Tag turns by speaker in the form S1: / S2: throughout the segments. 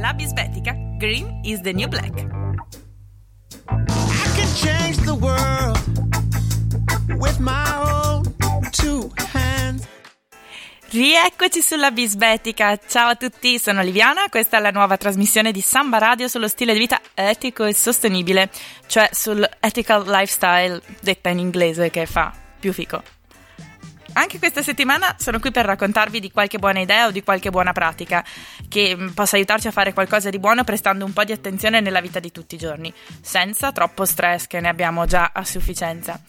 S1: La bisbetica Green is the new black.
S2: I can change the world with my own two hands.
S1: Rieccoci sulla bisbetica. Ciao a tutti, sono Liviana. Questa è la nuova trasmissione di Samba Radio sullo stile di vita etico e sostenibile, cioè sul ethical lifestyle, detta in inglese che fa più fico. Anche questa settimana sono qui per raccontarvi di qualche buona idea o di qualche buona pratica che mm, possa aiutarci a fare qualcosa di buono prestando un po' di attenzione nella vita di tutti i giorni, senza troppo stress che ne abbiamo già a sufficienza.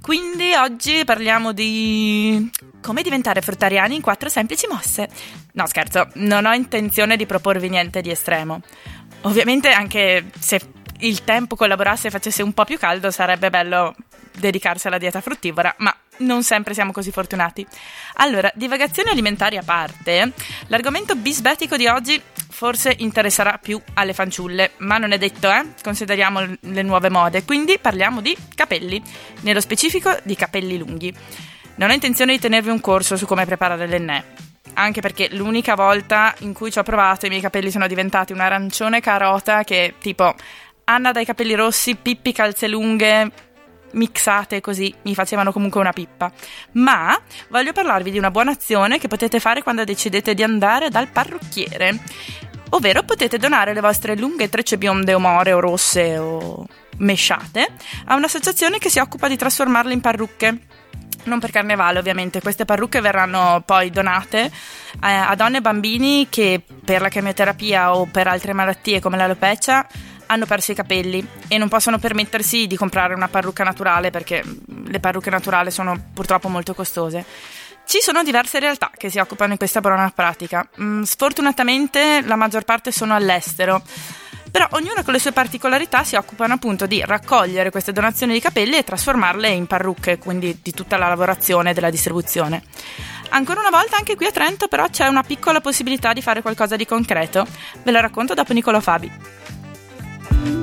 S1: Quindi oggi parliamo di come diventare fruttariani in quattro semplici mosse. No, scherzo, non ho intenzione di proporvi niente di estremo. Ovviamente anche se il tempo collaborasse e facesse un po' più caldo sarebbe bello dedicarsi alla dieta fruttivora, ma non sempre siamo così fortunati. Allora, divagazioni alimentari a parte, l'argomento bisbetico di oggi forse interesserà più alle fanciulle, ma non è detto, eh? Consideriamo le nuove mode, quindi parliamo di capelli, nello specifico di capelli lunghi. Non ho intenzione di tenervi un corso su come preparare l'ennè, anche perché l'unica volta in cui ci ho provato i miei capelli sono diventati un arancione carota che tipo Anna dai capelli rossi, Pippi calze lunghe, mixate così mi facevano comunque una pippa. Ma voglio parlarvi di una buona azione che potete fare quando decidete di andare dal parrucchiere. Ovvero potete donare le vostre lunghe trecce bionde o more o rosse o mesciate a un'associazione che si occupa di trasformarle in parrucche non per carnevale ovviamente, queste parrucche verranno poi donate eh, a donne e bambini che per la chemioterapia o per altre malattie come l'alopecia hanno perso i capelli e non possono permettersi di comprare una parrucca naturale perché le parrucche naturali sono purtroppo molto costose. Ci sono diverse realtà che si occupano di questa buona pratica. Mm, sfortunatamente la maggior parte sono all'estero, però ognuna con le sue particolarità si occupano appunto di raccogliere queste donazioni di capelli e trasformarle in parrucche, quindi di tutta la lavorazione e della distribuzione. Ancora una volta anche qui a Trento però c'è una piccola possibilità di fare qualcosa di concreto. Ve lo racconto dopo Nicola Fabi.
S3: Io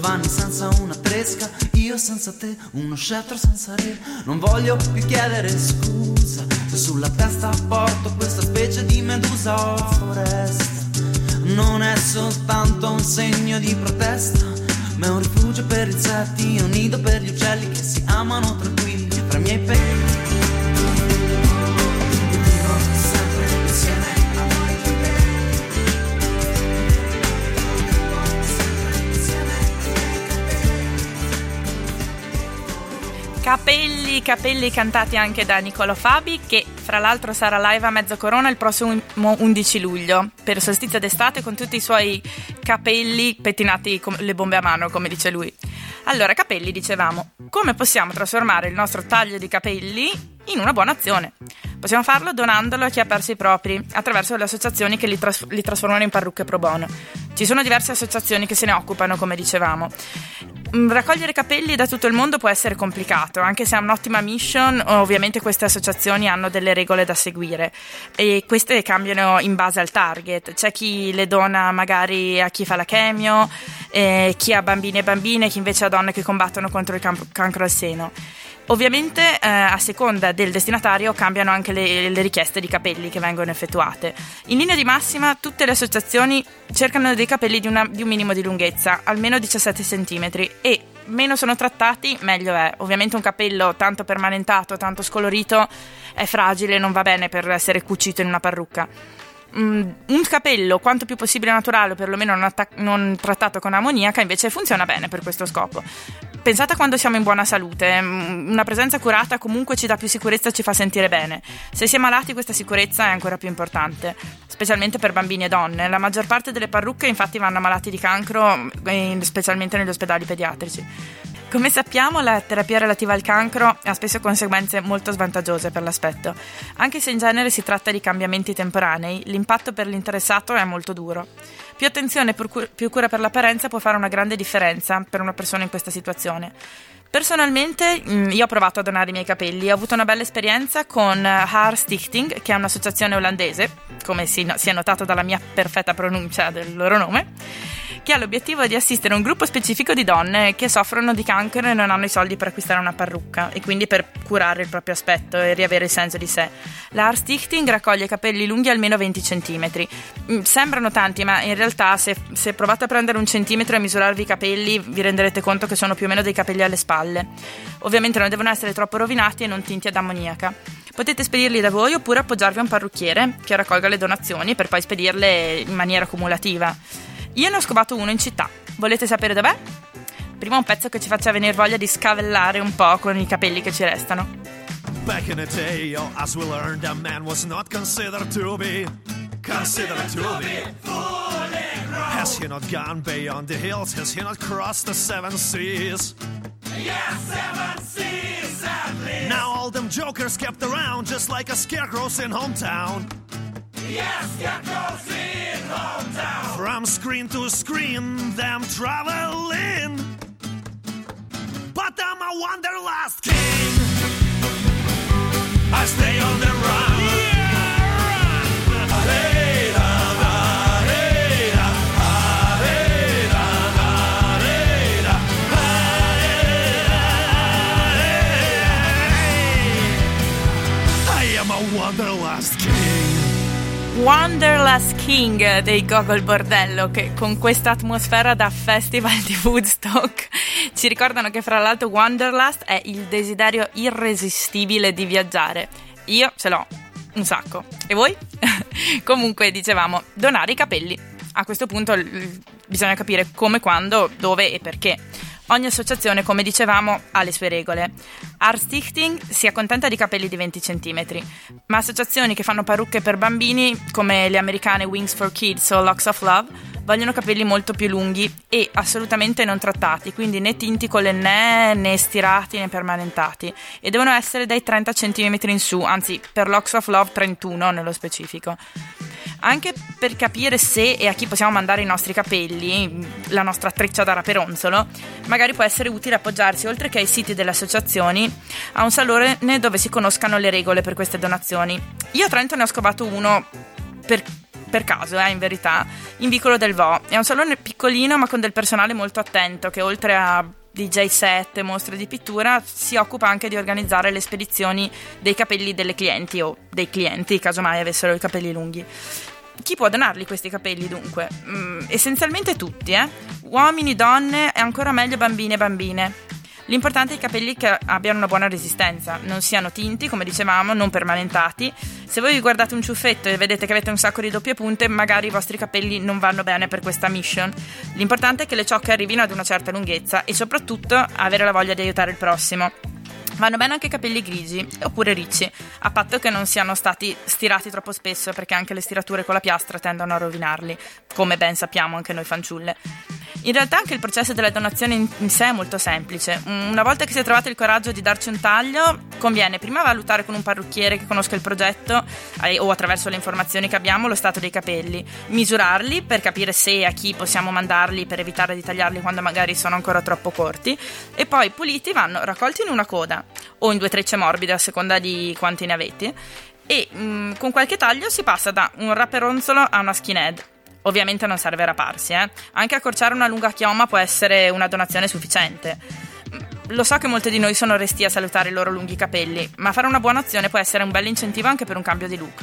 S3: Giovanni senza una tresca, io senza te, uno scettro senza re. Non voglio più chiedere scusa se sulla testa porto questa specie di medusa o foresta. Non è soltanto un segno di protesta, ma è un rifugio per insetti, un nido per gli uccelli che si amano tranquilli fra i miei peli.
S1: Capelli, capelli cantati anche da Niccolo Fabi che fra l'altro sarà live a mezzo corona il prossimo 11 luglio per solstizio d'estate con tutti i suoi capelli pettinati come le bombe a mano come dice lui. Allora capelli dicevamo, come possiamo trasformare il nostro taglio di capelli in una buona azione? Possiamo farlo donandolo a chi ha perso i propri attraverso le associazioni che li, tras- li trasformano in parrucche pro bono. Ci sono diverse associazioni che se ne occupano come dicevamo. Mm, Raccogliere capelli da tutto il mondo può essere complicato, anche se ha un'ottima mission, ovviamente queste associazioni hanno delle regole da seguire e queste cambiano in base al target. C'è chi le dona magari a chi fa la chemio, eh, chi ha bambini e bambine, chi invece ha donne che combattono contro il cam- cancro al seno. Ovviamente eh, a seconda del destinatario cambiano anche le, le richieste di capelli che vengono effettuate. In linea di massima tutte le associazioni cercano dei capelli di, una- di un minimo di lunghezza, almeno 17 cm e meno sono trattati meglio è. Ovviamente un capello tanto permanentato, tanto scolorito è fragile, non va bene per essere cucito in una parrucca. Mm, un capello quanto più possibile naturale, o perlomeno non, attac- non trattato con ammoniaca, invece funziona bene per questo scopo. Pensate quando siamo in buona salute, mm, una presenza curata comunque ci dà più sicurezza e ci fa sentire bene. Se si è malati questa sicurezza è ancora più importante, specialmente per bambini e donne. La maggior parte delle parrucche infatti vanno a malati di cancro, eh, specialmente negli ospedali pediatrici. Come sappiamo, la terapia relativa al cancro ha spesso conseguenze molto svantaggiose per l'aspetto. Anche se in genere si tratta di cambiamenti temporanei, l'impatto per l'interessato è molto duro. Più attenzione e più cura per l'apparenza può fare una grande differenza per una persona in questa situazione. Personalmente mm, io ho provato a donare i miei capelli, ho avuto una bella esperienza con Haar Stichting, che è un'associazione olandese, come si, si è notato dalla mia perfetta pronuncia del loro nome, che ha l'obiettivo di assistere un gruppo specifico di donne che soffrono di cancro e non hanno i soldi per acquistare una parrucca e quindi per curare il proprio aspetto e riavere il senso di sé. La Haar Stichting raccoglie capelli lunghi almeno 20 cm. Mm, sembrano tanti, ma in realtà se, se provate a prendere un centimetro e misurarvi i capelli vi renderete conto che sono più o meno dei capelli alle spalle. Ovviamente non devono essere troppo rovinati e non tinti ad ammoniaca. Potete spedirli da voi oppure appoggiarvi a un parrucchiere che raccolga le donazioni per poi spedirle in maniera cumulativa. Io ne ho scovato uno in città. Volete sapere dov'è? Prima un pezzo che ci faccia venire voglia di scavellare un po' con i capelli che ci restano. Back in the day, oh, as we learned, a man was not considered to be considered to be Has he not gone beyond the hills? Has he not crossed the seven seas? Now all them jokers kept around just like a scarecrows in hometown. Yes, scarecrows in hometown. From screen to screen, them traveling. But I'm a wanderlust king. I stay on the Wanderlust King dei Gogol Bordello che con questa atmosfera da festival di Woodstock ci ricordano che fra l'altro Wanderlust è il desiderio irresistibile di viaggiare. Io ce l'ho un sacco. E voi? Comunque dicevamo donare i capelli. A questo punto bisogna capire come, quando, dove e perché. Ogni associazione, come dicevamo, ha le sue regole. Art Stichting si accontenta di capelli di 20 cm, ma associazioni che fanno parrucche per bambini, come le americane Wings for Kids o Locks of Love, vogliono capelli molto più lunghi e assolutamente non trattati, quindi né tinti con l'ennè, né stirati né permanentati, e devono essere dai 30 cm in su, anzi per Locks of Love 31 nello specifico anche per capire se e a chi possiamo mandare i nostri capelli, la nostra treccia da raperonzolo, magari può essere utile appoggiarsi, oltre che ai siti delle associazioni, a un salone dove si conoscano le regole per queste donazioni. Io a Trento ne ho scovato uno per per caso, eh, in verità, in Vicolo del Vo. È un salone piccolino ma con del personale molto attento che oltre a DJ set, mostre di pittura, si occupa anche di organizzare le spedizioni dei capelli delle clienti o dei clienti, casomai avessero i capelli lunghi. Chi può donarli questi capelli dunque? Mm, essenzialmente tutti, eh? Uomini, donne e ancora meglio bambini e bambine. L'importante è i capelli che abbiano una buona resistenza, non siano tinti, come dicevamo, non permanentati. Se voi vi guardate un ciuffetto e vedete che avete un sacco di doppie punte, magari i vostri capelli non vanno bene per questa mission. L'importante è che le ciocche arrivino ad una certa lunghezza e soprattutto avere la voglia di aiutare il prossimo. Vanno bene anche i capelli grigi oppure ricci, a patto che non siano stati stirati troppo spesso, perché anche le stirature con la piastra tendono a rovinarli, come ben sappiamo anche noi fanciulle. In realtà anche il processo della donazione in, sé è molto semplice. Una volta che si è trovato il coraggio di darci un taglio, conviene prima valutare con un parrucchiere che conosca il progetto eh, o attraverso le informazioni che abbiamo lo stato dei capelli, misurarli per capire se e a chi possiamo mandarli per evitare di tagliarli quando magari sono ancora troppo corti. E poi puliti vanno raccolti in una coda o in due trecce morbide a seconda di quanti ne avete. E mh, mm, con qualche taglio si passa da un raperonzolo a una skinhead Ovviamente non serve raparsi, eh. Anche accorciare una lunga chioma può essere una donazione sufficiente. Lo so che molti di noi sono resti a salutare i loro lunghi capelli, ma fare una buona azione può essere un bel incentivo anche per un cambio di look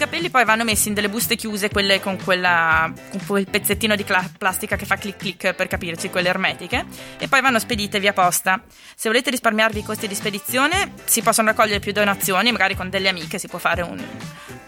S1: capelli poi vanno messi in delle buste chiuse, quelle con, quella, con quel pezzettino di cla- plastica che fa clic clic per capirci, quelle ermetiche, e poi vanno spedite via posta. Se volete risparmiarvi i costi di spedizione, si possono raccogliere più donazioni, magari con delle amiche si può fare un,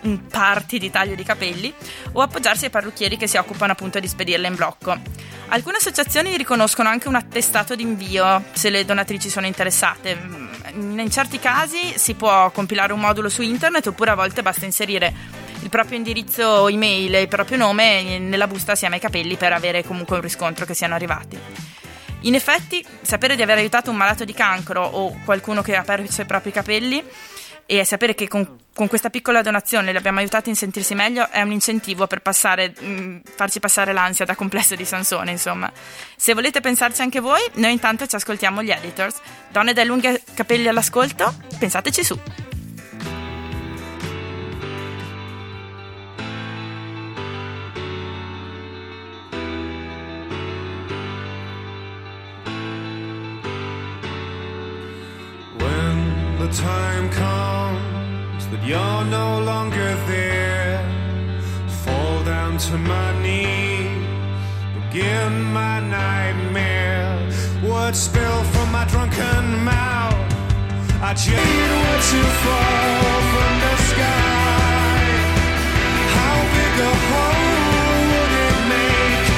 S1: un party di taglio di capelli, o appoggiarsi ai parrucchieri che si occupano appunto di spedirle in blocco. Alcune associazioni riconoscono anche un attestato d'invio se le donatrici sono interessate. In certi casi si può compilare un modulo su internet oppure a volte basta inserire il proprio indirizzo email e il proprio nome nella busta assieme ai capelli per avere comunque un riscontro che siano arrivati. In effetti, sapere di aver aiutato un malato di cancro o qualcuno che ha perso i propri capelli e sapere che con, con questa piccola donazione li abbiamo aiutati a sentirsi meglio è un incentivo per passare, mh, mm, farci passare l'ansia da complesso di Sansone, insomma. Se volete pensarci anche voi, noi intanto ci ascoltiamo gli editors. Donne dai lunghi capelli all'ascolto, pensateci su.
S2: Time comes that you're no longer there, fall down to my knees, begin my nightmare. Words spill from my drunken mouth. I just were to fall from the sky. How big a hole would it make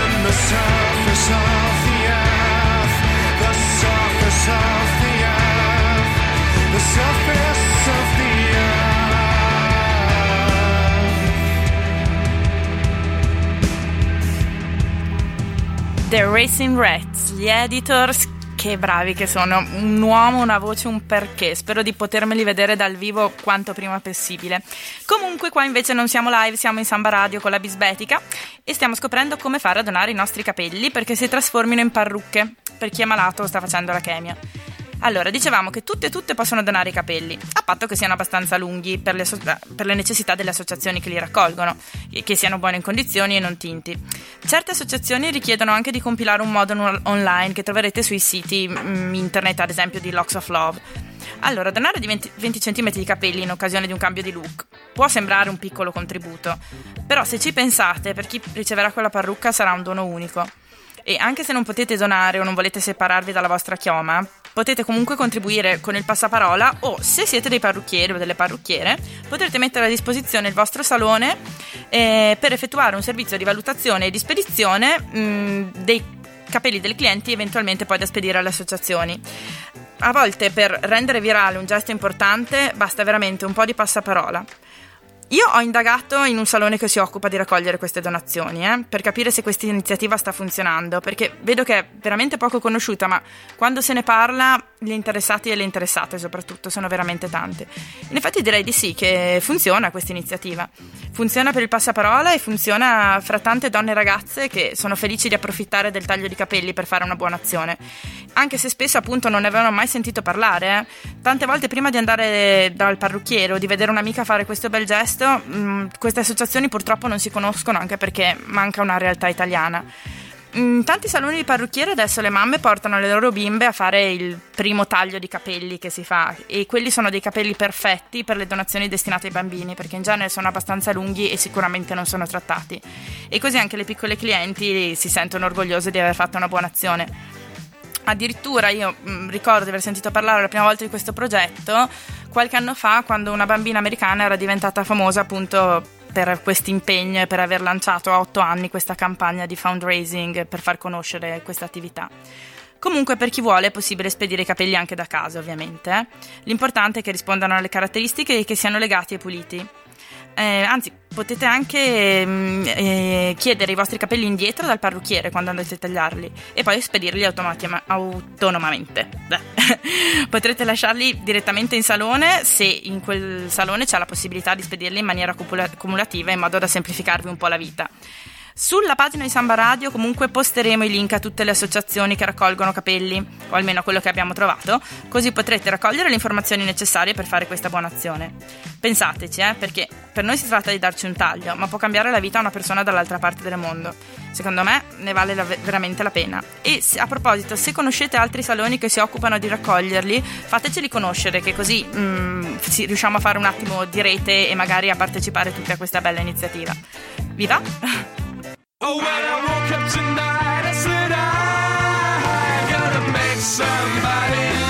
S2: in the surface of the earth? The surface of the
S1: Racing Rats, gli editors che bravi che sono, un uomo, una voce, un perché. Spero di potermeli vedere dal vivo quanto prima possibile. Comunque qua invece non siamo live, siamo in Samba Radio con la bisbetica e stiamo scoprendo come fare a donare i nostri capelli perché si trasformino in parrucche per chi è malato o sta facendo la chemia. Allora, dicevamo che tutte e tutte possono donare i capelli, a patto che siano abbastanza lunghi per le, so- per le, necessità delle associazioni che li raccolgono, che siano buone in condizioni e non tinti. Certe associazioni richiedono anche di compilare un modo online che troverete sui siti mm, internet, ad esempio di Locks of Love. Allora, donare di 20, 20 cm di capelli in occasione di un cambio di look può sembrare un piccolo contributo, però se ci pensate, per chi riceverà quella parrucca sarà un dono unico. E anche se non potete donare o non volete separarvi dalla vostra chioma, potete comunque contribuire con il passaparola o se siete dei parrucchieri o delle parrucchiere potrete mettere a disposizione il vostro salone eh, per effettuare un servizio di valutazione e di spedizione mh, mm, dei capelli dei clienti eventualmente poi da spedire alle associazioni. A volte per rendere virale un gesto importante basta veramente un po' di passaparola. Io ho indagato in un salone che si occupa di raccogliere queste donazioni eh, per capire se questa iniziativa sta funzionando, perché vedo che è veramente poco conosciuta, ma quando se ne parla gli interessati e le interessate soprattutto sono veramente tante. In effetti direi di sì che funziona questa iniziativa. Funziona per il passaparola e funziona fra tante donne e ragazze che sono felici di approfittare del taglio di capelli per fare una buona azione. Anche se spesso appunto non ne avevano mai sentito parlare. Eh. Tante volte prima di andare dal parrucchiere o di vedere un'amica fare questo bel gesto, mh, mm, queste associazioni purtroppo non si conoscono anche perché manca una realtà italiana. In tanti saloni di parrucchiere adesso le mamme portano le loro bimbe a fare il primo taglio di capelli che si fa e quelli sono dei capelli perfetti per le donazioni destinate ai bambini perché in genere sono abbastanza lunghi e sicuramente non sono trattati. E così anche le piccole clienti si sentono orgogliose di aver fatto una buona azione. Addirittura io mm, ricordo di aver sentito parlare la prima volta di questo progetto qualche anno fa quando una bambina americana era diventata famosa appunto per questo impegno e per aver lanciato a otto anni questa campagna di fundraising per far conoscere questa attività. Comunque per chi vuole è possibile spedire i capelli anche da casa, ovviamente. L'importante è che rispondano alle caratteristiche e che siano legati e puliti. Eh, anzi, potete anche mm, eh, chiedere i vostri capelli indietro dal parrucchiere quando andate a tagliarli e poi spedirli automatima- autonomamente. Potrete lasciarli direttamente in salone se in quel salone c'è la possibilità di spedirli in maniera cumulativa in modo da semplificarvi un po' la vita. Sulla pagina di Samba Radio comunque posteremo i link a tutte le associazioni che raccolgono capelli, o almeno a quello che abbiamo trovato, così potrete raccogliere le informazioni necessarie per fare questa buona azione. Pensateci, eh, perché per noi si tratta di darci un taglio, ma può cambiare la vita a una persona dall'altra parte del mondo. Secondo me ne vale la, veramente la pena. E a proposito, se conoscete altri saloni che si occupano di raccoglierli, fateceli conoscere, che così mm, si, riusciamo a fare un attimo di rete e magari a partecipare tutti a questa bella iniziativa. Vi va? Oh, when I woke up tonight, I said I gotta make somebody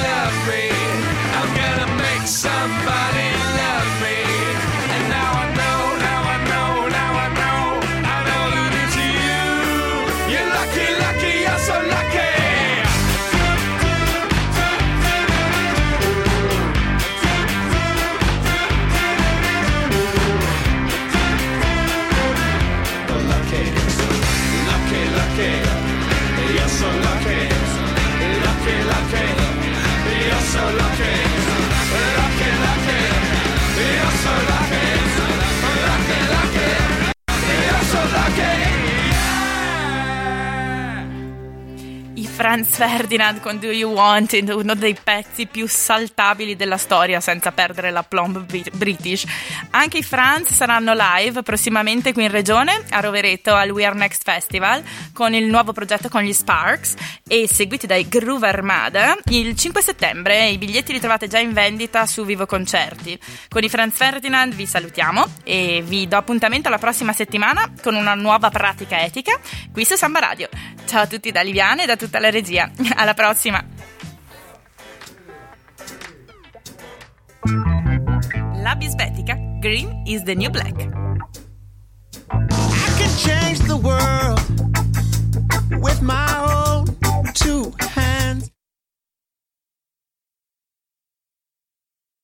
S1: Franz Ferdinand con Do You Want It, uno dei pezzi più saltabili della storia senza perdere la plomb british. Anche i Franz saranno live prossimamente qui in regione a Rovereto al We Are Next Festival con il nuovo progetto con gli Sparks e seguiti dai Groove Armada il 5 settembre. I biglietti li trovate già in vendita su Vivo Concerti. Con i Franz Ferdinand vi salutiamo e vi do appuntamento la prossima settimana con una nuova pratica etica qui su Samba Radio. Ciao a tutti da Liviana e da tutta la regia. Alla prossima. La bisbetica Green is the new black.
S2: I can change the world with my whole